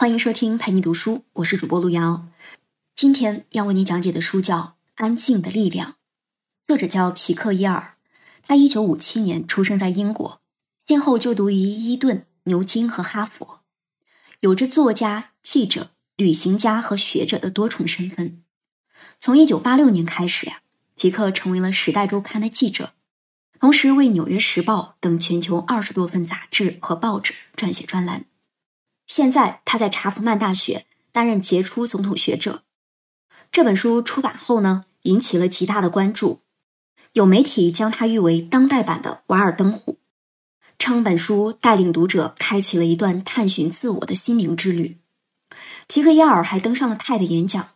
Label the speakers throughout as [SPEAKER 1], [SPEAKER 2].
[SPEAKER 1] 欢迎收听陪你读书，我是主播路遥。今天要为你讲解的书叫《安静的力量》，作者叫皮克伊尔。他一九五七年出生在英国，先后就读于伊顿、牛津和哈佛，有着作家、记者、旅行家和学者的多重身份。从一九八六年开始呀，皮克成为了《时代周刊》的记者，同时为《纽约时报》等全球二十多份杂志和报纸撰写专栏。现在他在查普曼大学担任杰出总统学者。这本书出版后呢，引起了极大的关注。有媒体将它誉为当代版的《瓦尔登湖》，称本书带领读者开启了一段探寻自我的心灵之旅。皮克耶尔还登上了泰的演讲，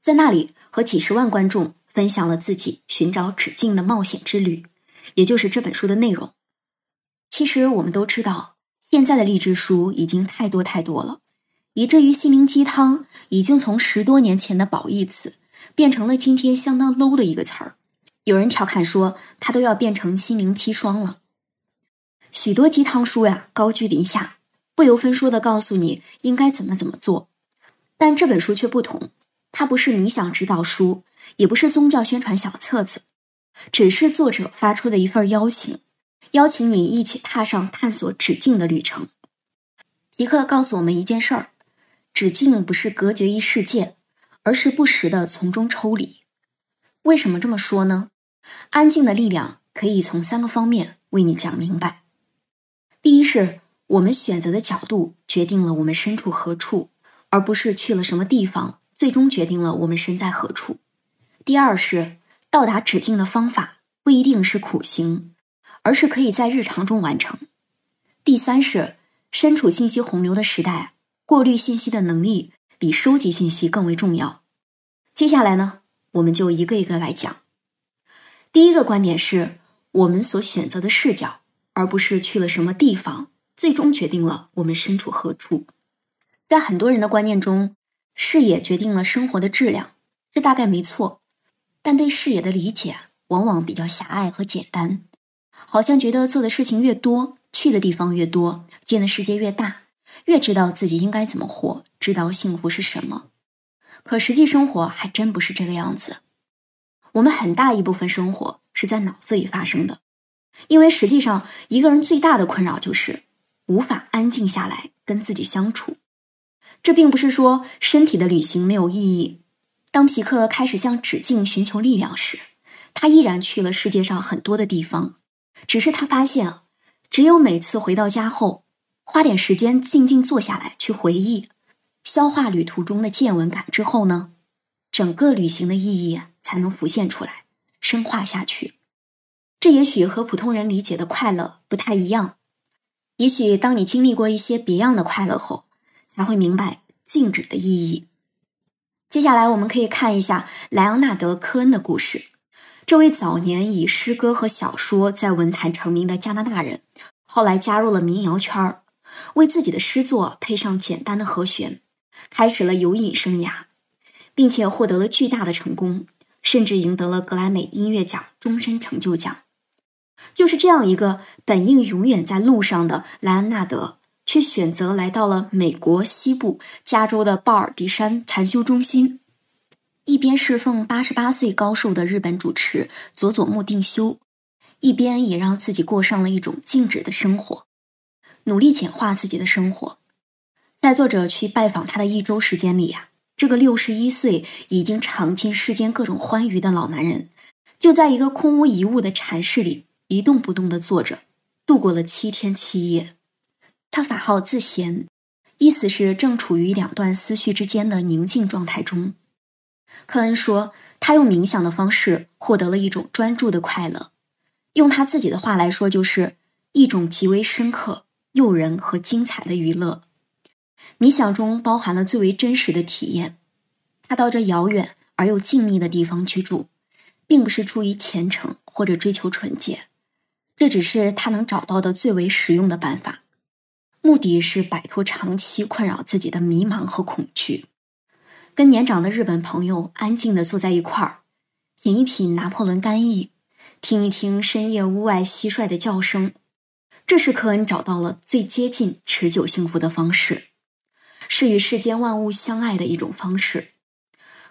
[SPEAKER 1] 在那里和几十万观众分享了自己寻找止境的冒险之旅，也就是这本书的内容。其实我们都知道。现在的励志书已经太多太多了，以至于心灵鸡汤已经从十多年前的褒义词变成了今天相当 low 的一个词儿。有人调侃说，它都要变成心灵砒霜了。许多鸡汤书呀，高居临下，不由分说的告诉你应该怎么怎么做。但这本书却不同，它不是冥想指导书，也不是宗教宣传小册子，只是作者发出的一份邀请。邀请你一起踏上探索止境的旅程。皮克告诉我们一件事儿：止境不是隔绝于世界，而是不时的从中抽离。为什么这么说呢？安静的力量可以从三个方面为你讲明白。第一是我们选择的角度决定了我们身处何处，而不是去了什么地方，最终决定了我们身在何处。第二是到达止境的方法不一定是苦行。而是可以在日常中完成。第三是，身处信息洪流的时代，过滤信息的能力比收集信息更为重要。接下来呢，我们就一个一个来讲。第一个观点是我们所选择的视角，而不是去了什么地方，最终决定了我们身处何处。在很多人的观念中，视野决定了生活的质量，这大概没错。但对视野的理解往往比较狭隘和简单。好像觉得做的事情越多，去的地方越多，见的世界越大，越知道自己应该怎么活，知道幸福是什么。可实际生活还真不是这个样子。我们很大一部分生活是在脑子里发生的，因为实际上一个人最大的困扰就是无法安静下来跟自己相处。这并不是说身体的旅行没有意义。当皮克开始向止境寻求力量时，他依然去了世界上很多的地方。只是他发现啊，只有每次回到家后，花点时间静静坐下来去回忆、消化旅途中的见闻感之后呢，整个旅行的意义才能浮现出来、深化下去。这也许和普通人理解的快乐不太一样。也许当你经历过一些别样的快乐后，才会明白静止的意义。接下来我们可以看一下莱昂纳德·科恩的故事。这位早年以诗歌和小说在文坛成名的加拿大人，后来加入了民谣圈儿，为自己的诗作配上简单的和弦，开始了游吟生涯，并且获得了巨大的成功，甚至赢得了格莱美音乐奖终身成就奖。就是这样一个本应永远在路上的莱昂纳德，却选择来到了美国西部加州的鲍尔迪山禅修中心。一边侍奉八十八岁高寿的日本主持佐佐木定修，一边也让自己过上了一种静止的生活，努力简化自己的生活。在作者去拜访他的一周时间里呀，这个六十一岁已经尝尽世间各种欢愉的老男人，就在一个空无一物的禅室里一动不动地坐着，度过了七天七夜。他法号自闲，意思是正处于两段思绪之间的宁静状态中。科恩说，他用冥想的方式获得了一种专注的快乐，用他自己的话来说，就是一种极为深刻、诱人和精彩的娱乐。冥想中包含了最为真实的体验。他到这遥远而又静谧的地方居住，并不是出于虔诚或者追求纯洁，这只是他能找到的最为实用的办法，目的是摆脱长期困扰自己的迷茫和恐惧。跟年长的日本朋友安静地坐在一块儿，品一品拿破仑干邑，听一听深夜屋外蟋蟀的叫声，这是科恩找到了最接近持久幸福的方式。是与世间万物相爱的一种方式。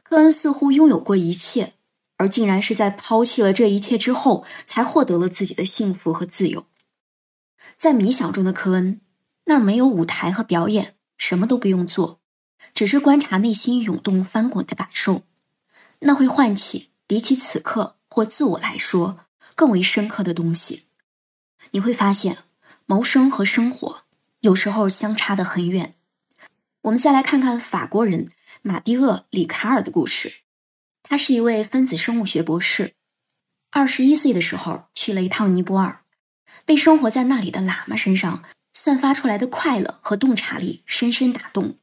[SPEAKER 1] 科恩似乎拥有过一切，而竟然是在抛弃了这一切之后，才获得了自己的幸福和自由。在冥想中的科恩，那儿没有舞台和表演，什么都不用做，只是观察内心涌动翻滚的感受，那会唤起比起此刻或自我来说更为深刻的东西。你会发现，谋生和生活有时候相差得很远。我们再来看看法国人马蒂厄·里卡尔的故事。他是一位分子生物学博士，二十一岁的时候去了一趟尼泊尔，被生活在那里的喇嘛身上散发出来的快乐和洞察力深深打动。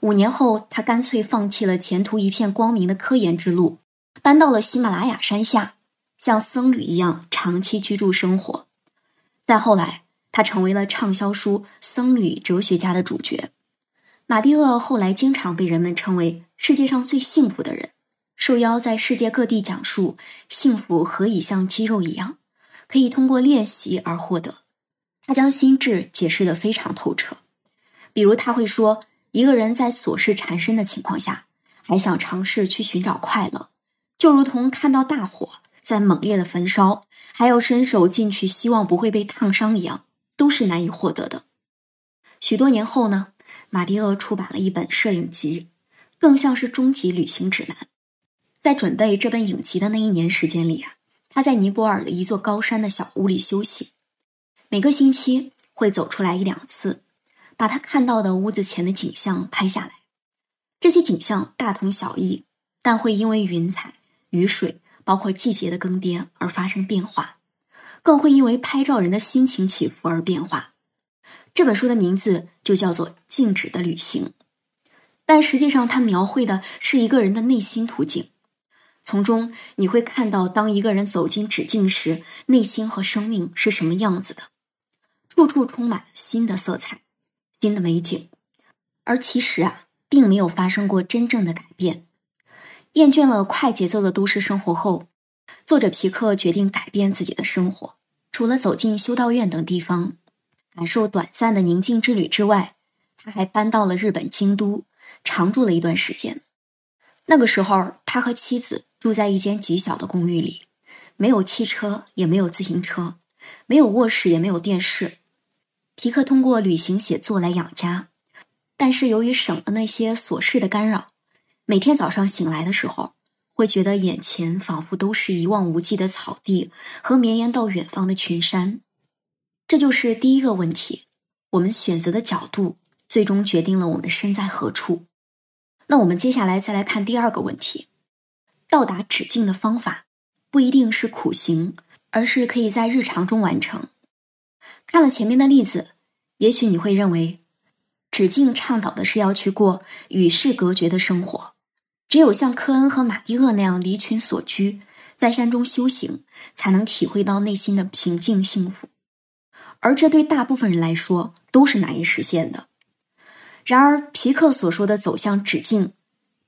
[SPEAKER 1] 五年后，他干脆放弃了前途一片光明的科研之路，搬到了喜马拉雅山下，像僧侣一样长期居住生活。再后来，他成为了畅销书《僧侣哲学家》的主角。马蒂厄后来经常被人们称为世界上最幸福的人，受邀在世界各地讲述幸福何以像肌肉一样，可以通过练习而获得。他将心智解释得非常透彻，比如他会说，一个人在琐事缠身的情况下，还想尝试去寻找快乐，就如同看到大火在猛烈的焚烧。还要伸手进去，希望不会被烫伤一样，都是难以获得的。许多年后呢，马蒂厄出版了一本摄影集，更像是终极旅行指南。在准备这本影集的那一年时间里啊，他在尼泊尔的一座高山的小屋里休息，每个星期会走出来一两次，把他看到的屋子前的景象拍下来。这些景象大同小异，但会因为云彩、雨水。包括季节的更迭而发生变化，更会因为拍照人的心情起伏而变化。这本书的名字就叫做《静止的旅行》，但实际上它描绘的是一个人的内心图景。从中你会看到，当一个人走进止境时，内心和生命是什么样子的，处处充满新的色彩、新的美景，而其实啊，并没有发生过真正的改变。厌倦了快节奏的都市生活后，作者皮克决定改变自己的生活。除了走进修道院等地方，感受短暂的宁静之旅之外，他还搬到了日本京都，常住了一段时间。那个时候，他和妻子住在一间极小的公寓里，没有汽车，也没有自行车，没有卧室，也没有电视。皮克通过旅行写作来养家，但是由于省了那些琐事的干扰。每天早上醒来的时候，会觉得眼前仿佛都是一望无际的草地和绵延到远方的群山。这就是第一个问题：我们选择的角度最终决定了我们身在何处。那我们接下来再来看第二个问题：到达止境的方法不一定是苦行，而是可以在日常中完成。看了前面的例子，也许你会认为，止境倡导的是要去过与世隔绝的生活。只有像科恩和马蒂厄那样离群所居，在山中修行，才能体会到内心的平静幸福。而这对大部分人来说都是难以实现的。然而，皮克所说的走向止境，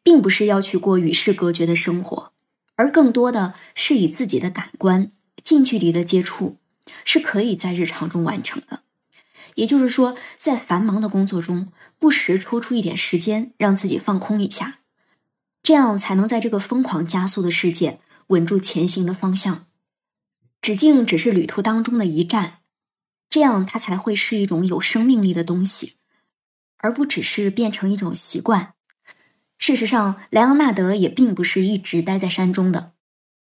[SPEAKER 1] 并不是要去过与世隔绝的生活，而更多的是以自己的感官近距离的接触，是可以在日常中完成的。也就是说，在繁忙的工作中，不时抽出一点时间，让自己放空一下。这样才能在这个疯狂加速的世界稳住前行的方向。止境只是旅途当中的一站，这样它才会是一种有生命力的东西，而不只是变成一种习惯。事实上，莱昂纳德也并不是一直待在山中的，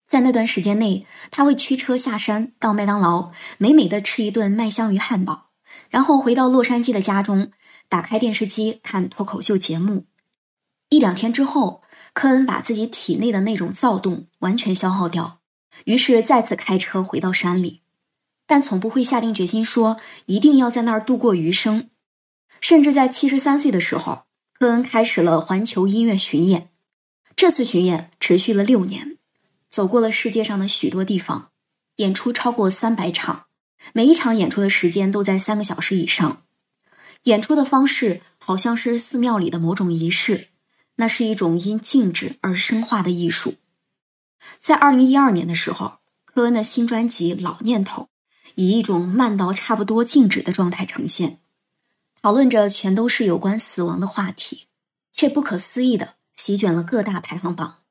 [SPEAKER 1] 在那段时间内，他会驱车下山到麦当劳，美美的吃一顿麦香鱼汉堡，然后回到洛杉矶的家中，打开电视机看脱口秀节目。一两天之后。科恩把自己体内的那种躁动完全消耗掉，于是再次开车回到山里，但从不会下定决心说一定要在那儿度过余生。甚至在七十三岁的时候，科恩开始了环球音乐巡演。这次巡演持续了六年，走过了世界上的许多地方，演出超过三百场，每一场演出的时间都在三个小时以上。演出的方式好像是寺庙里的某种仪式。那是一种因静止而深化的艺术。在二零一二年的时候，科恩的新专辑《老念头》以一种慢到差不多静止的状态呈现。讨论着全都是有关死亡的话题，却不可思议的席卷了各大排行榜。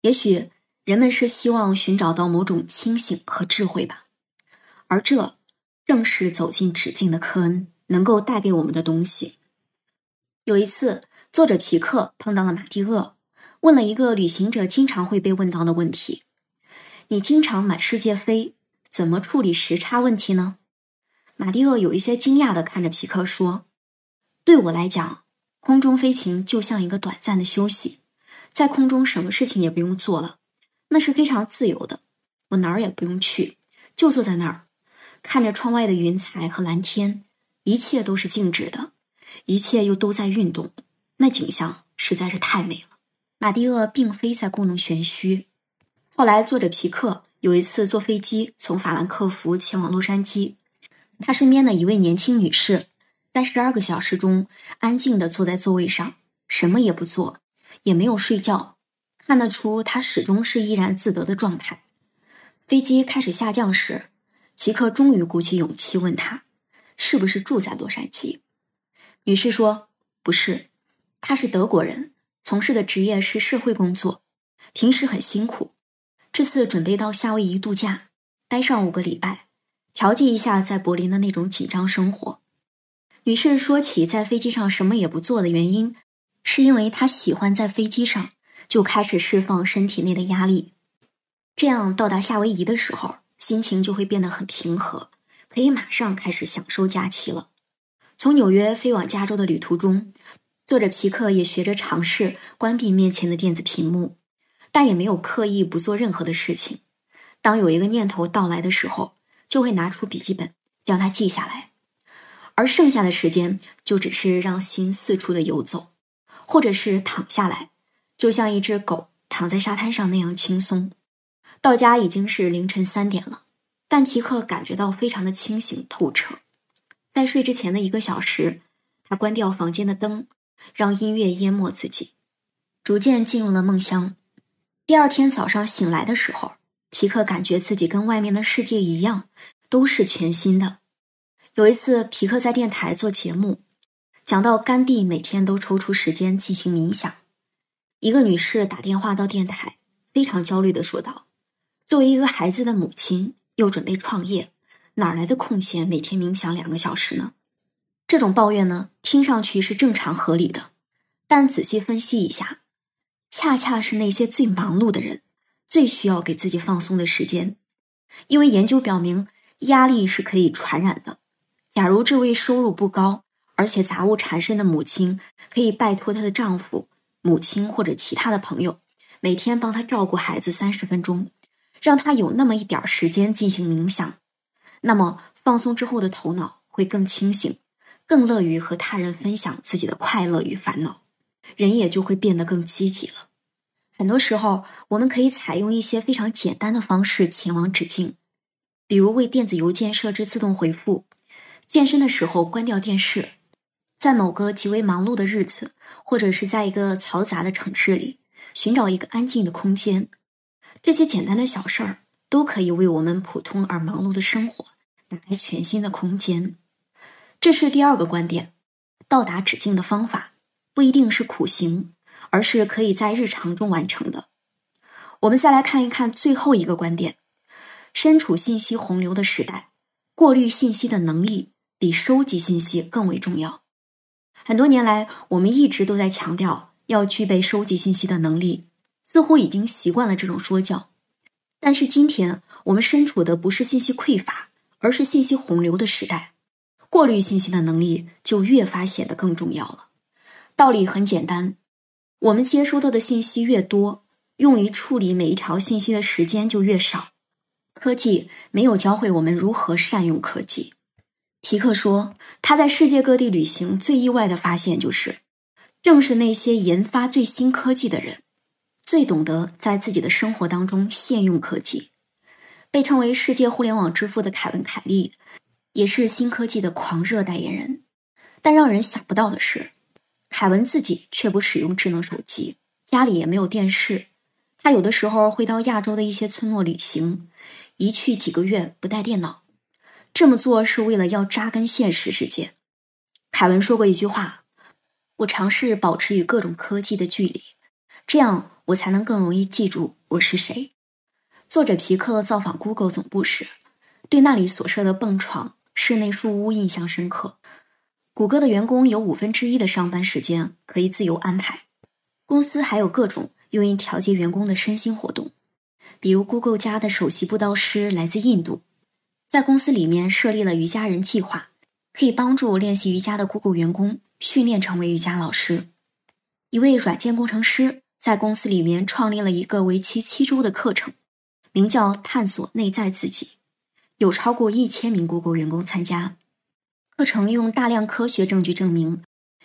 [SPEAKER 1] 也许人们是希望寻找到某种清醒和智慧吧，而这正是走进止境的科恩能够带给我们的东西。有一次，作者皮克碰到了马蒂厄，问了一个旅行者经常会被问到的问题：“你经常满世界飞，怎么处理时差问题呢？”马蒂厄有一些惊讶地看着皮克说：“对我来讲，空中飞行就像一个短暂的休息，在空中什么事情也不用做了，那是非常自由的。我哪儿也不用去，就坐在那儿，看着窗外的云彩和蓝天，一切都是静止的，一切又都在运动，那景象实在是太美了。”马蒂厄并非在故弄玄虚。后来，作者皮克有一次坐飞机从法兰克福前往洛杉矶。他身边的一位年轻女士，在十二个小时中安静地坐在座位上，什么也不做，也没有睡觉。看得出，她始终是怡然自得的状态。飞机开始下降时，吉克终于鼓起勇气问她：“是不是住在洛杉矶？”女士说：“不是，她是德国人，从事的职业是社会工作，平时很辛苦。这次准备到夏威夷度假，待上五个礼拜。”调剂一下在柏林的那种紧张生活。女士说起在飞机上什么也不做的原因，是因为她喜欢在飞机上就开始释放身体内的压力，这样到达夏威夷的时候，心情就会变得很平和，可以马上开始享受假期了。从纽约飞往加州的旅途中，作者皮克也学着尝试关闭面前的电子屏幕，但也没有刻意不做任何的事情。当有一个念头到来的时候，就会拿出笔记本将它记下来，而剩下的时间就只是让心四处的游走，或者是躺下来，就像一只狗躺在沙滩上那样轻松。到家已经是凌晨三点了，但皮克感觉到非常的清醒透彻。在睡之前的一个小时，他关掉房间的灯，让音乐淹没自己，逐渐进入了梦乡。第二天早上醒来的时候。皮克感觉自己跟外面的世界一样，都是全新的。有一次，皮克在电台做节目，讲到甘地每天都抽出时间进行冥想。一个女士打电话到电台，非常焦虑的说道：“作为一个孩子的母亲，又准备创业，哪来的空闲每天冥想两个小时呢？”这种抱怨呢，听上去是正常合理的，但仔细分析一下，恰恰是那些最忙碌的人。最需要给自己放松的时间，因为研究表明，压力是可以传染的。假如这位收入不高而且杂物缠身的母亲可以拜托她的丈夫、母亲或者其他的朋友，每天帮他照顾孩子三十分钟，让他有那么一点时间进行冥想，那么放松之后的头脑会更清醒，更乐于和他人分享自己的快乐与烦恼，人也就会变得更积极了。很多时候，我们可以采用一些非常简单的方式前往止境，比如为电子邮件设置自动回复，健身的时候关掉电视，在某个极为忙碌的日子，或者是在一个嘈杂的城市里，寻找一个安静的空间。这些简单的小事儿都可以为我们普通而忙碌的生活打开全新的空间。这是第二个观点，到达止境的方法不一定是苦行。而是可以在日常中完成的。我们再来看一看最后一个观点：身处信息洪流的时代，过滤信息的能力比收集信息更为重要。很多年来，我们一直都在强调要具备收集信息的能力，似乎已经习惯了这种说教。但是今天我们身处的不是信息匮乏，而是信息洪流的时代，过滤信息的能力就越发显得更重要了。道理很简单。我们接收到的信息越多，用于处理每一条信息的时间就越少。科技没有教会我们如何善用科技。奇克说，他在世界各地旅行，最意外的发现就是，正是那些研发最新科技的人，最懂得在自己的生活当中现用科技。被称为世界互联网之父的凯文·凯利，也是新科技的狂热代言人。但让人想不到的是。凯文自己却不使用智能手机，家里也没有电视。他有的时候会到亚洲的一些村落旅行，一去几个月不带电脑。这么做是为了要扎根现实世界。凯文说过一句话：“我尝试保持与各种科技的距离，这样我才能更容易记住我是谁。”作者皮克造访 Google 总部时，对那里所设的蹦床、室内树屋印象深刻。谷歌的员工有五分之一的上班时间可以自由安排，公司还有各种用于调节员工的身心活动，比如 Google 家的首席布道师来自印度，在公司里面设立了瑜伽人计划，可以帮助练习瑜伽的 Google 员工训练成为瑜伽老师。一位软件工程师在公司里面创立了一个为期七周的课程。名叫“探索内在自己”，有超过一千名 Google 员工参加。课程用大量科学证据证明，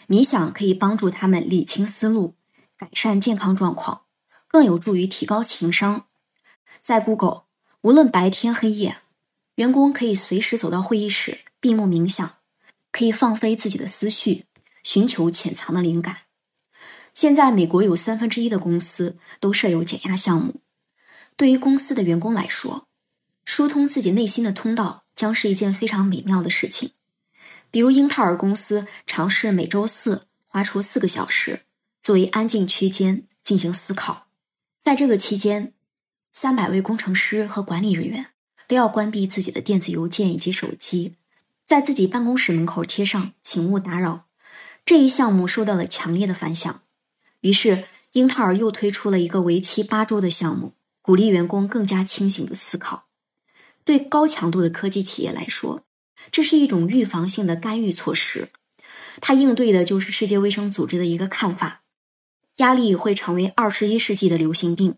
[SPEAKER 1] 冥想可以帮助他们理清思路、改善健康状况，更有助于提高情商。在 Google，无论白天黑夜，员工可以随时走到会议室闭目冥想，可以放飞自己的思绪，寻求潜藏的灵感。现在，美国有三分之一的公司都设有减压项目。对于公司的员工来说，疏通自己内心的通道将是一件非常美妙的事情。比如，英特尔公司尝试每周四花出四个小时作为安静区间进行思考。在这个期间，三百位工程师和管理人员都要关闭自己的电子邮件以及手机，在自己办公室门口贴上“请勿打扰”。这一项目受到了强烈的反响，于是英特尔又推出了一个为期八周的项目。鼓励员工更加清醒的思考。对高强度的科技企业来说，这是一种预防性的干预措施。它应对的就是世界卫生组织的一个看法：压力会成为二十一世纪的流行病。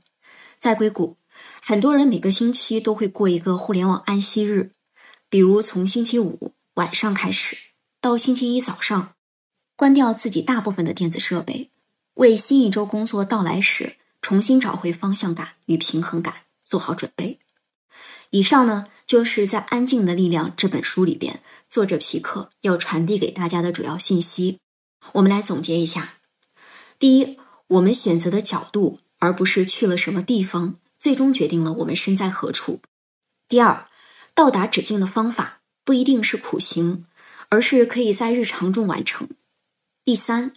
[SPEAKER 1] 在硅谷，很多人每个星期都会过一个互联网安息日，比如从星期五晚上开始，到星期一早上，关掉自己大部分的电子设备，为新一周工作到来时。重新找回方向感与平衡感，做好准备。以上呢，就是在《安静的力量》这本书里边，作者皮克要传递给大家的主要信息。我们来总结一下：第一，我们选择的角度，而不是去了什么地方，最终决定了我们身在何处；第二，到达止境的方法不一定是苦行，而是可以在日常中完成；第三，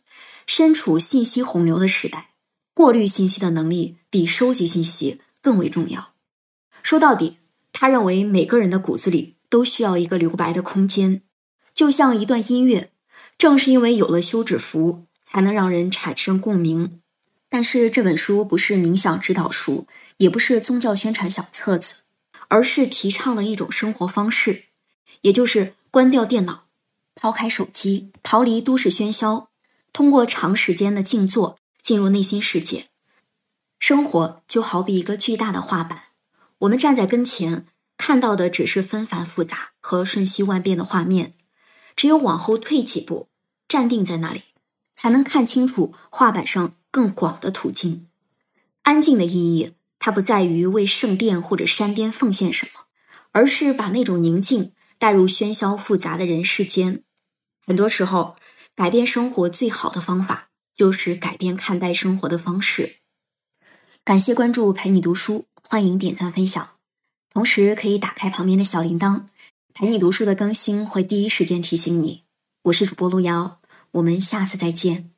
[SPEAKER 1] 身处信息洪流的时代。过滤信息的能力比收集信息更为重要。说到底，他认为每个人的骨子里都需要一个留白的空间，就像一段音乐，正是因为有了休止符，才能让人产生共鸣。但是这本书不是冥想指导书，也不是宗教宣传小册子，而是提倡的一种生活方式，也就是关掉电脑，抛开手机，逃离都市喧嚣，通过长时间的静坐。进入内心世界，生活就好比一个巨大的画板，我们站在跟前，看到的只是纷繁复杂和瞬息万变的画面。只有往后退几步，站定在那里，才能看清楚画板上更广的途径。安静的意义，它不在于为圣殿或者山巅奉献什么，而是把那种宁静带入喧嚣复杂的人世间。很多时候，改变生活最好的方法。就是改变看待生活的方式。感谢关注陪你读书，欢迎点赞分享，同时可以打开旁边的小铃铛，陪你读书的更新会第一时间提醒你。我是主播路遥，我们下次再见。